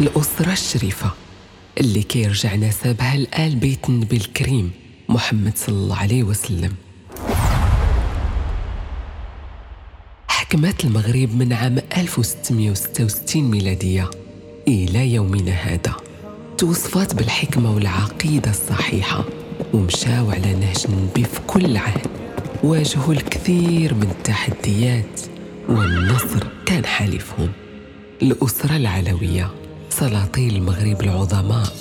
الأسرة الشريفة اللي كيرجع نسبها لآل بيت النبي الكريم محمد صلى الله عليه وسلم. حكمت المغرب من عام 1666 ميلادية إلى يومنا هذا. توصفات بالحكمة والعقيدة الصحيحة ومشاو على نهج النبي في كل عهد. واجهوا الكثير من التحديات والنصر كان حليفهم الأسرة العلوية سلاطين المغرب العظماء.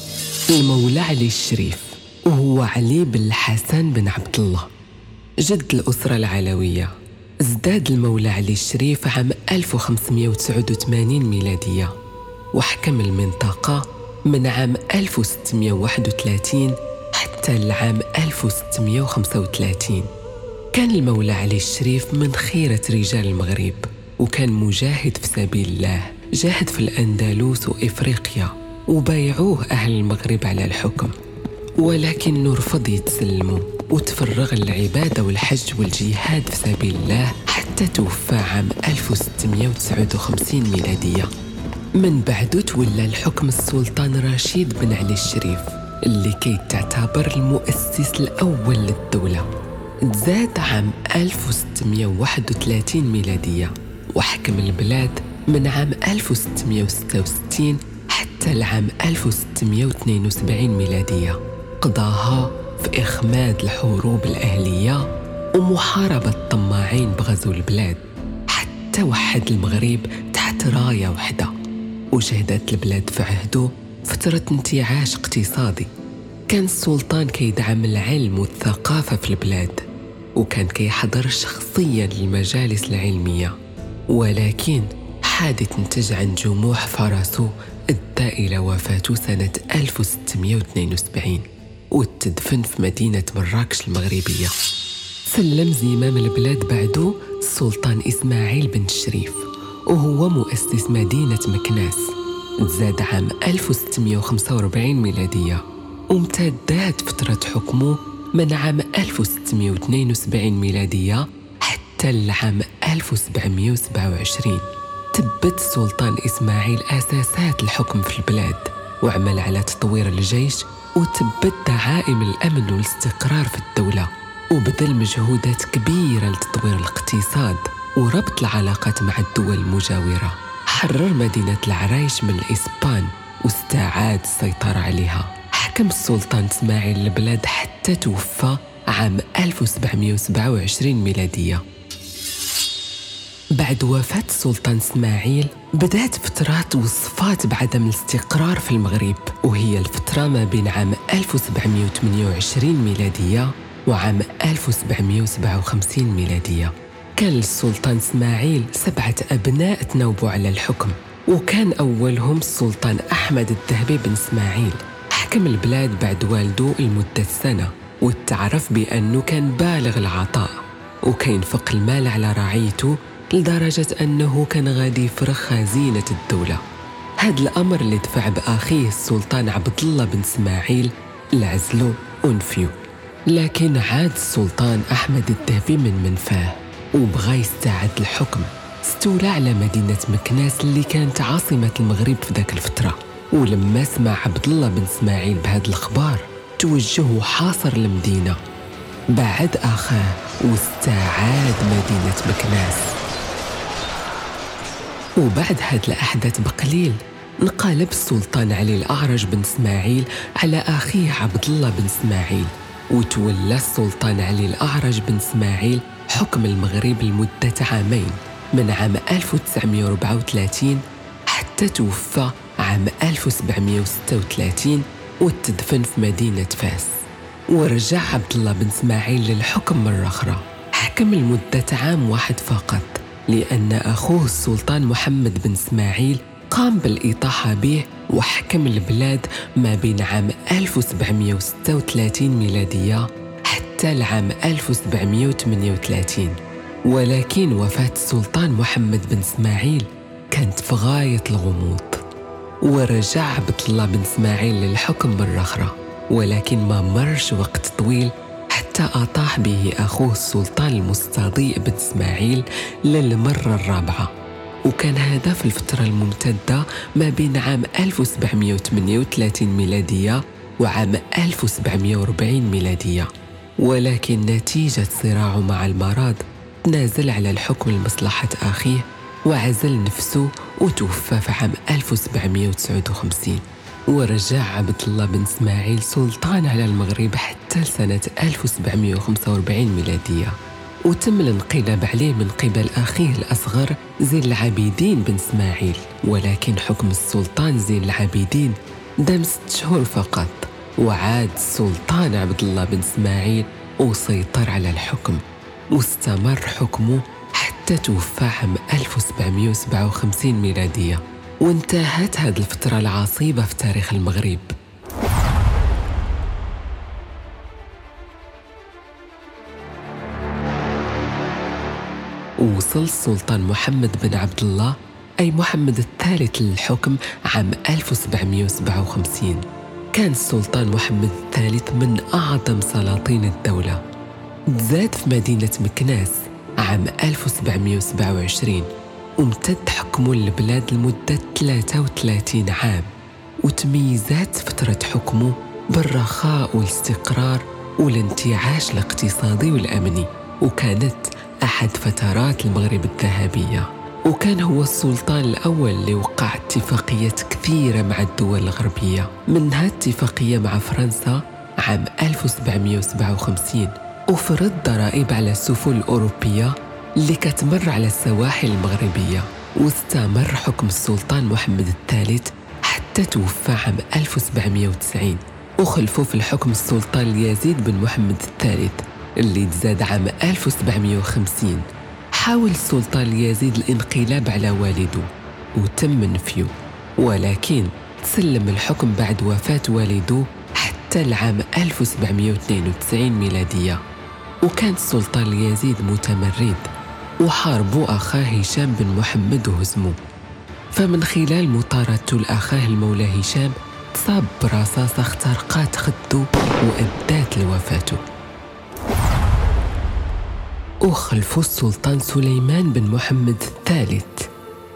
المولى علي الشريف وهو علي بن الحسن بن عبد الله. جد الأسرة العلوية. ازداد المولى علي الشريف عام 1589 ميلادية. وحكم المنطقة من عام 1631 حتى العام 1635 كان المولى علي الشريف من خيرة رجال المغرب وكان مجاهد في سبيل الله. جاهد في الأندلس وإفريقيا وبايعوه أهل المغرب على الحكم. ولكنه رفض يتسلموا وتفرغ للعبادة والحج والجهاد في سبيل الله حتى توفى عام 1659 ميلادية. من بعده تولى الحكم السلطان رشيد بن علي الشريف اللي كي تعتبر المؤسس الأول للدولة. تزاد عام 1631 ميلادية وحكم البلاد من عام 1666 حتى العام 1672 ميلادية. قضاها في إخماد الحروب الأهلية ومحاربة الطماعين بغزو البلاد. حتى وحد المغرب تحت راية وحدة وشهدت البلاد في عهده فترة انتعاش اقتصادي. كان السلطان كيدعم العلم والثقافة في البلاد. وكان كيحضر شخصيا للمجالس العلمية. ولكن حادث نتج عن جموح فرسه ادى إلى وفاته سنة 1672 وتدفن في مدينة مراكش المغربية. سلم زمام البلاد بعده السلطان إسماعيل بن الشريف وهو مؤسس مدينة مكناس. تزاد عام 1645 ميلادية وامتدت فترة حكمه من عام 1672 ميلادية حتى العام 1727 تبت السلطان إسماعيل أساسات الحكم في البلاد وعمل على تطوير الجيش وتبت دعائم الأمن والاستقرار في الدولة. وبذل مجهودات كبيرة لتطوير الاقتصاد وربط العلاقات مع الدول المجاورة. حرر مدينة العرايش من الإسبان واستعاد السيطرة عليها. حكم السلطان إسماعيل البلاد حتى توفى عام 1727 ميلادية. بعد وفاة السلطان إسماعيل بدأت فترات وصفات بعدم الاستقرار في المغرب وهي الفترة ما بين عام 1728 ميلادية وعام 1757 ميلادية. كان للسلطان إسماعيل سبعة أبناء تناوبوا على الحكم وكان أولهم السلطان أحمد الذهبي بن إسماعيل. حكم البلاد بعد والده لمدة سنة وتعرف بأنه كان بالغ العطاء وكينفق المال على رعيته لدرجة أنه كان غادي يفرغ خزينة الدولة. هذا الأمر اللي دفع بأخيه السلطان عبد الله بن إسماعيل لعزلو ونفيو لكن عاد السلطان أحمد الذهبي من منفاه وبغى يستعد الحكم. استولى على مدينة مكناس اللي كانت عاصمة المغرب في ذاك الفترة. ولما سمع عبد الله بن إسماعيل بهذا الأخبار توجه وحاصر المدينة. بعد أخاه واستعاد مدينة مكناس. وبعد هاد الأحداث بقليل انقلب السلطان علي الأعرج بن إسماعيل على أخيه عبد الله بن إسماعيل وتولى السلطان علي الأعرج بن إسماعيل حكم المغرب لمدة عامين من عام 1934 حتى توفى عام 1736 وتدفن في مدينة فاس. ورجع عبد الله بن إسماعيل للحكم مرة أخرى حكم لمدة عام واحد فقط. لأن أخوه السلطان محمد بن إسماعيل قام بالإطاحة به وحكم البلاد ما بين عام 1736 ميلادية حتى العام 1738 ولكن وفاة السلطان محمد بن إسماعيل كانت في غاية الغموض ورجع عبد الله بن إسماعيل للحكم مرة أخرى ولكن ما مرش وقت طويل حتى أطاح به أخوه السلطان المستضيء بن إسماعيل للمرة الرابعة. وكان هذا في الفترة الممتدة ما بين عام 1738 ميلادية وعام 1740 ميلادية. ولكن نتيجة صراعه مع المرض تنازل على الحكم لمصلحة أخيه وعزل نفسه وتوفى في عام 1759 ورجع عبد الله بن إسماعيل سلطان على المغرب حتى لسنة 1745 ميلادية. وتم الانقلاب عليه من قبل أخيه الأصغر زين العابدين بن إسماعيل. ولكن حكم السلطان زين العابدين دام ست شهور فقط. وعاد السلطان عبد الله بن إسماعيل وسيطر على الحكم. واستمر حكمه حتى توفى عام 1757 ميلادية. وانتهت هذه الفترة العصيبة في تاريخ المغرب. وصل السلطان محمد بن عبد الله أي محمد الثالث للحكم عام 1757 كان السلطان محمد الثالث من أعظم سلاطين الدولة. تزاد في مدينة مكناس عام 1727 وامتد حكمه للبلاد لمدة 33 عام وتميزات فترة حكمه بالرخاء والاستقرار والانتعاش الاقتصادي والأمني. وكانت أحد فترات المغرب الذهبية. وكان هو السلطان الأول اللي وقع اتفاقيات كثيرة مع الدول الغربية. منها اتفاقية مع فرنسا عام 1757 وفرض ضرائب على السفن الأوروبية اللي كتمر على السواحل المغربية. واستمر حكم السلطان محمد الثالث حتى توفى عام 1790 وخلفه في الحكم السلطان يزيد بن محمد الثالث اللي تزاد عام 1750 حاول السلطان يزيد الانقلاب على والده وتم نفيه ولكن تسلم الحكم بعد وفاة والده حتى العام 1792 ميلادية. وكان السلطان يزيد متمرد. وحاربوا أخاه هشام بن محمد وهزموه فمن خلال مطاردته لأخاه المولى هشام تصاب برصاصة اخترقات خده وأدات لوفاته. وخلفه السلطان سليمان بن محمد الثالث.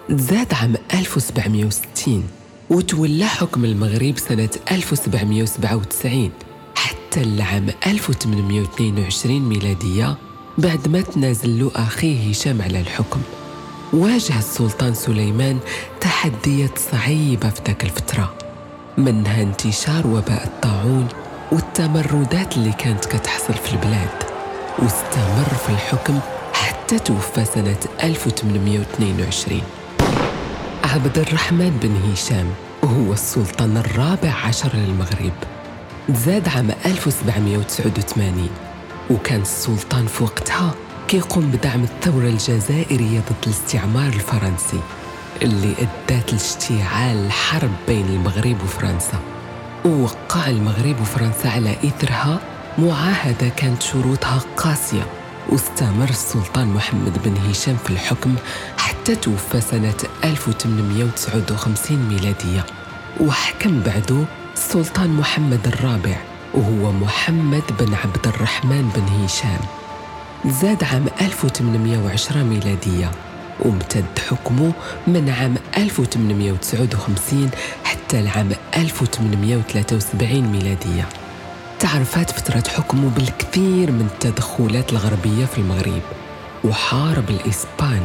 زاد عام 1760 وتولى حكم المغرب سنة 1797 حتى العام 1822 ميلادية بعد ما تنازل له أخيه هشام على الحكم. واجه السلطان سليمان تحديات صعيبة في ذاك الفترة منها انتشار وباء الطاعون والتمردات اللي كانت كتحصل في البلاد. واستمر في الحكم حتى توفى سنة 1822 عبد الرحمن بن هشام وهو السلطان الرابع عشر للمغرب. زاد عام 1789 وكان السلطان في وقتها كيقوم بدعم الثورة الجزائرية ضد الاستعمار الفرنسي اللي أدت لاشتعال الحرب بين المغرب وفرنسا. ووقع المغرب وفرنسا على إثرها معاهدة كانت شروطها قاسية. واستمر السلطان محمد بن هشام في الحكم حتى توفى سنة 1859 ميلادية. وحكم بعده السلطان محمد الرابع. وهو محمد بن عبد الرحمن بن هشام. زاد عام 1810 ميلادية. وامتد حكمه من عام 1859 حتى العام 1873 ميلادية. تعرفات فترة حكمه بالكثير من التدخلات الغربية في المغرب وحارب الإسبان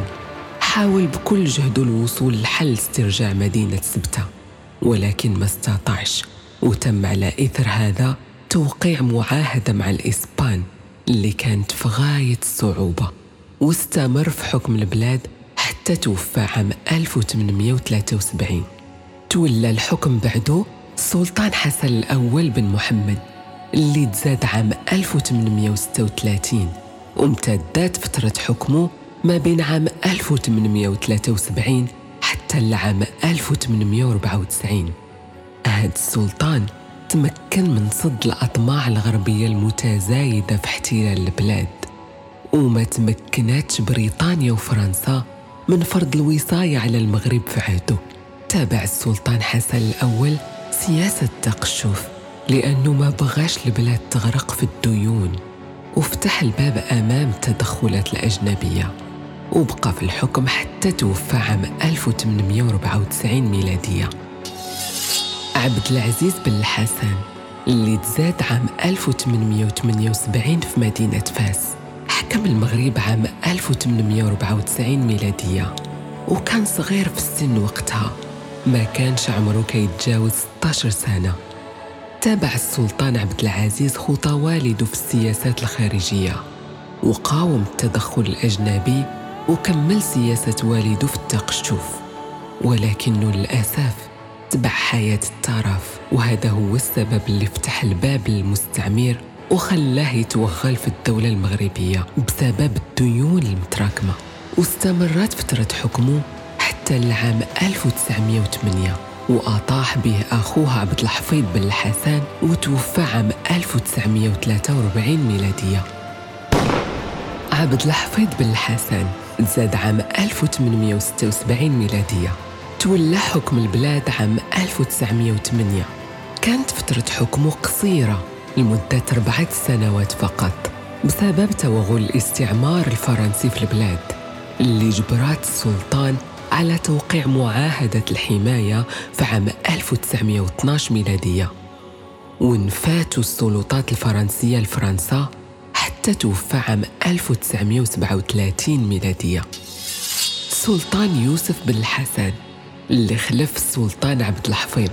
حاول بكل جهده الوصول لحل استرجاع مدينة سبتة ولكن ما استطاعش وتم على إثر هذا توقيع معاهدة مع الإسبان اللي كانت في غاية الصعوبة واستمر في حكم البلاد حتى توفى عام 1873 تولى الحكم بعده السلطان حسن الأول بن محمد اللي تزاد عام 1836 وامتدت فترة حكمه ما بين عام 1873 حتى العام 1894 هاد السلطان تمكن من صد الأطماع الغربية المتزايدة في احتلال البلاد. وما تمكنتش بريطانيا وفرنسا من فرض الوصاية على المغرب في عهده. تابع السلطان حسن الأول سياسة تقشف لأنه ما بغاش البلاد تغرق في الديون. وفتح الباب أمام التدخلات الأجنبية. وبقى في الحكم حتى توفى عام 1894 ميلادية. عبد العزيز بن الحسن اللي تزاد عام 1878 في مدينة فاس. حكم المغرب عام 1894 ميلادية وكان صغير في السن وقتها ما كانش عمره كيتجاوز 16 سنة. تابع السلطان عبد العزيز خطى والده في السياسات الخارجية وقاوم التدخل الأجنبي وكمل سياسة والده في التقشف ولكنه للأسف تبع حياة الترف وهذا هو السبب اللي فتح الباب للمستعمر وخلاه يتوغل في الدولة المغربية بسبب الديون المتراكمة. واستمرت فترة حكمه حتى العام 1908 وأطاح به أخوه عبد الحفيظ بن الحسن وتوفى عام 1943 ميلادية. عبد الحفيظ بن الحسن زاد عام 1876 ميلادية. تولى حكم البلاد عام 1908 كانت فترة حكمه قصيرة لمدة أربعة سنوات فقط بسبب توغل الاستعمار الفرنسي في البلاد اللي جبرات السلطان على توقيع معاهدة الحماية في عام 1912 ميلادية. ونفاتوا السلطات الفرنسية لفرنسا حتى توفى عام 1937 ميلادية. السلطان يوسف بن الحسن اللي خلف السلطان عبد الحفيظ.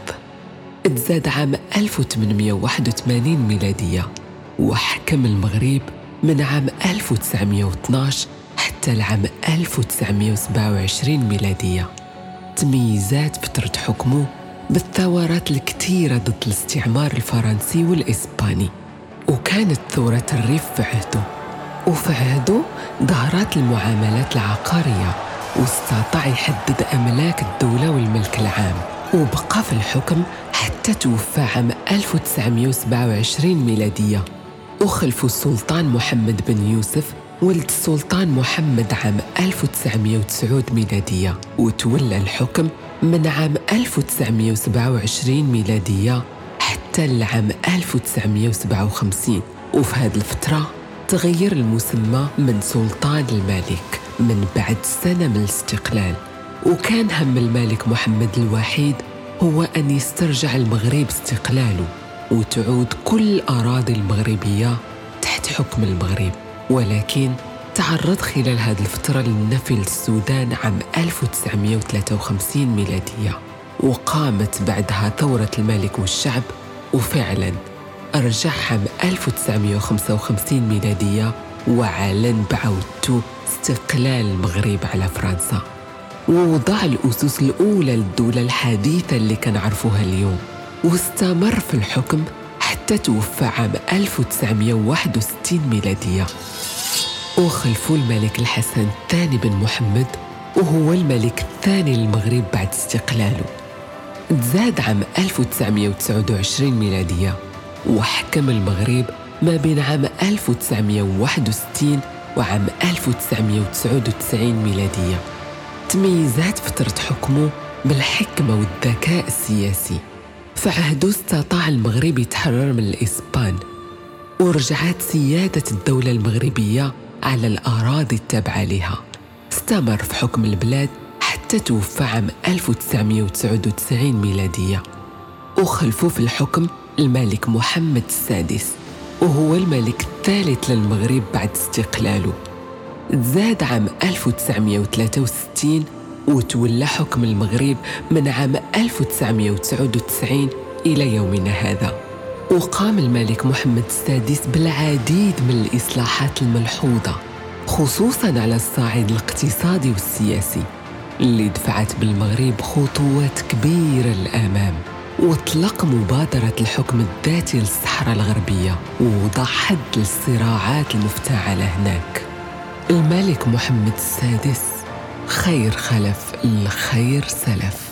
تزاد عام 1881 ميلادية وحكم المغرب من عام 1912 حتى العام 1927 ميلادية. تميزات فترة حكمه بالثورات الكثيرة ضد الاستعمار الفرنسي والإسباني وكانت ثورة الريف في عهده وفي عهده ظهرت المعاملات العقارية. واستطاع يحدد أملاك الدولة والملك العام. وبقى في الحكم حتى توفى عام 1927 ميلادية. وخلف السلطان محمد بن يوسف ولد السلطان محمد عام 1909 ميلادية. وتولى الحكم من عام 1927 ميلادية حتى العام 1957 وفي هذه الفترة تغير المسمى من سلطان الملك من بعد سنة من الاستقلال. وكان هم الملك محمد الوحيد هو أن يسترجع المغرب استقلاله وتعود كل الأراضي المغربية تحت حكم المغرب. ولكن تعرض خلال هذه الفترة للنفي للسودان عام 1953 ميلادية وقامت بعدها ثورة الملك والشعب وفعلا رجع عام 1955 ميلادية وعلن بعودته استقلال المغرب على فرنسا. ووضع الأسس الأولى للدولة الحديثة اللي كنعرفوها اليوم. واستمر في الحكم حتى توفى عام 1961 ميلادية. وخلفه الملك الحسن الثاني بن محمد وهو الملك الثاني للمغرب بعد استقلاله. تزاد عام 1929 ميلادية. وحكم المغرب ما بين عام 1961 وعام 1999 ميلادية. تميزات فترة حكمه بالحكمة والذكاء السياسي. في عهده استطاع المغرب يتحرر من الإسبان ورجعت سيادة الدولة المغربية على الأراضي التابعة لها. استمر في حكم البلاد حتى توفى عام 1999 ميلادية. وخلفه في الحكم الملك محمد السادس وهو الملك الثالث للمغرب بعد استقلاله. زاد عام 1963 وتولى حكم المغرب من عام 1999 إلى يومنا هذا. وقام الملك محمد السادس بالعديد من الإصلاحات الملحوظة خصوصا على الصعيد الاقتصادي والسياسي اللي دفعت بالمغرب خطوات كبيرة للأمام واطلق مبادرة الحكم الذاتي للصحراء الغربية ووضع حد للصراعات المفتعلة هناك. الملك محمد السادس خير خلف الخير سلف.